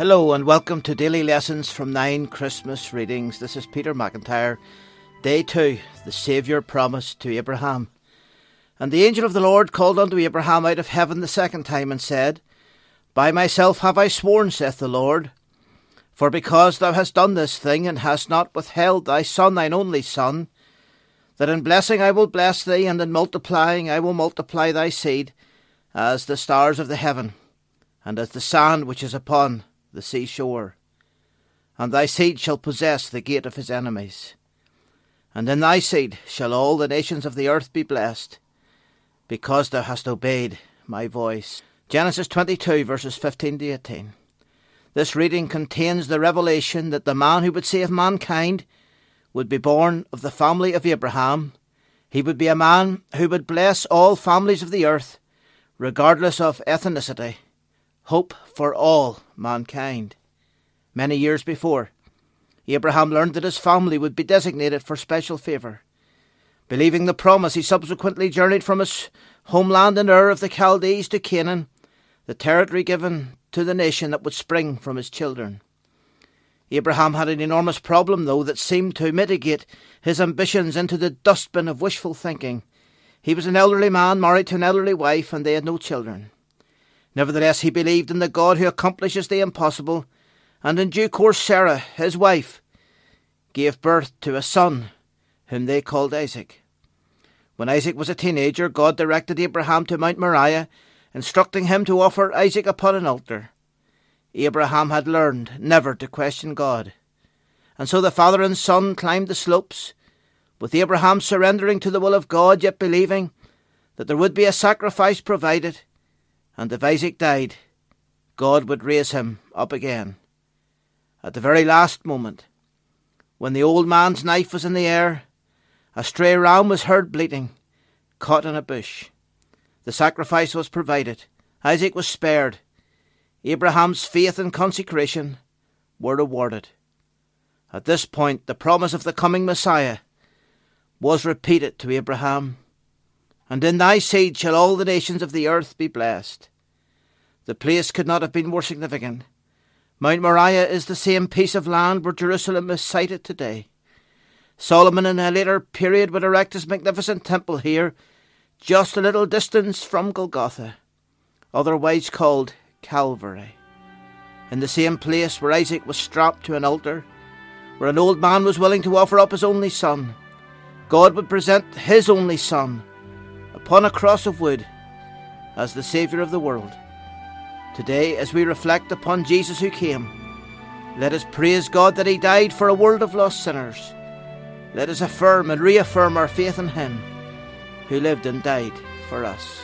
Hello and welcome to Daily Lessons from Nine Christmas Readings. This is Peter McIntyre. Day 2 The Saviour promised to Abraham. And the angel of the Lord called unto Abraham out of heaven the second time and said, By myself have I sworn, saith the Lord, for because thou hast done this thing and hast not withheld thy son, thine only son, that in blessing I will bless thee, and in multiplying I will multiply thy seed, as the stars of the heaven, and as the sand which is upon the seashore. And thy seed shall possess the gate of his enemies. And in thy seed shall all the nations of the earth be blessed, because thou hast obeyed my voice. Genesis 22, verses 15 to 18. This reading contains the revelation that the man who would save mankind would be born of the family of Abraham. He would be a man who would bless all families of the earth, regardless of ethnicity. Hope for all mankind. Many years before, Abraham learned that his family would be designated for special favour. Believing the promise, he subsequently journeyed from his homeland in Ur of the Chaldees to Canaan, the territory given to the nation that would spring from his children. Abraham had an enormous problem, though, that seemed to mitigate his ambitions into the dustbin of wishful thinking. He was an elderly man married to an elderly wife, and they had no children. Nevertheless, he believed in the God who accomplishes the impossible, and in due course Sarah, his wife, gave birth to a son, whom they called Isaac. When Isaac was a teenager, God directed Abraham to Mount Moriah, instructing him to offer Isaac upon an altar. Abraham had learned never to question God. And so the father and son climbed the slopes, with Abraham surrendering to the will of God, yet believing that there would be a sacrifice provided, and if Isaac died, God would raise him up again. At the very last moment, when the old man's knife was in the air, a stray ram was heard bleating, caught in a bush. The sacrifice was provided. Isaac was spared. Abraham's faith and consecration were rewarded. At this point, the promise of the coming Messiah was repeated to Abraham. And in thy seed shall all the nations of the earth be blessed. The place could not have been more significant. Mount Moriah is the same piece of land where Jerusalem is sited today. Solomon in a later period would erect his magnificent temple here, just a little distance from Golgotha, otherwise called Calvary. In the same place where Isaac was strapped to an altar, where an old man was willing to offer up his only son, God would present his only son upon a cross of wood as the Saviour of the world. Today, as we reflect upon Jesus who came, let us praise God that He died for a world of lost sinners. Let us affirm and reaffirm our faith in Him who lived and died for us.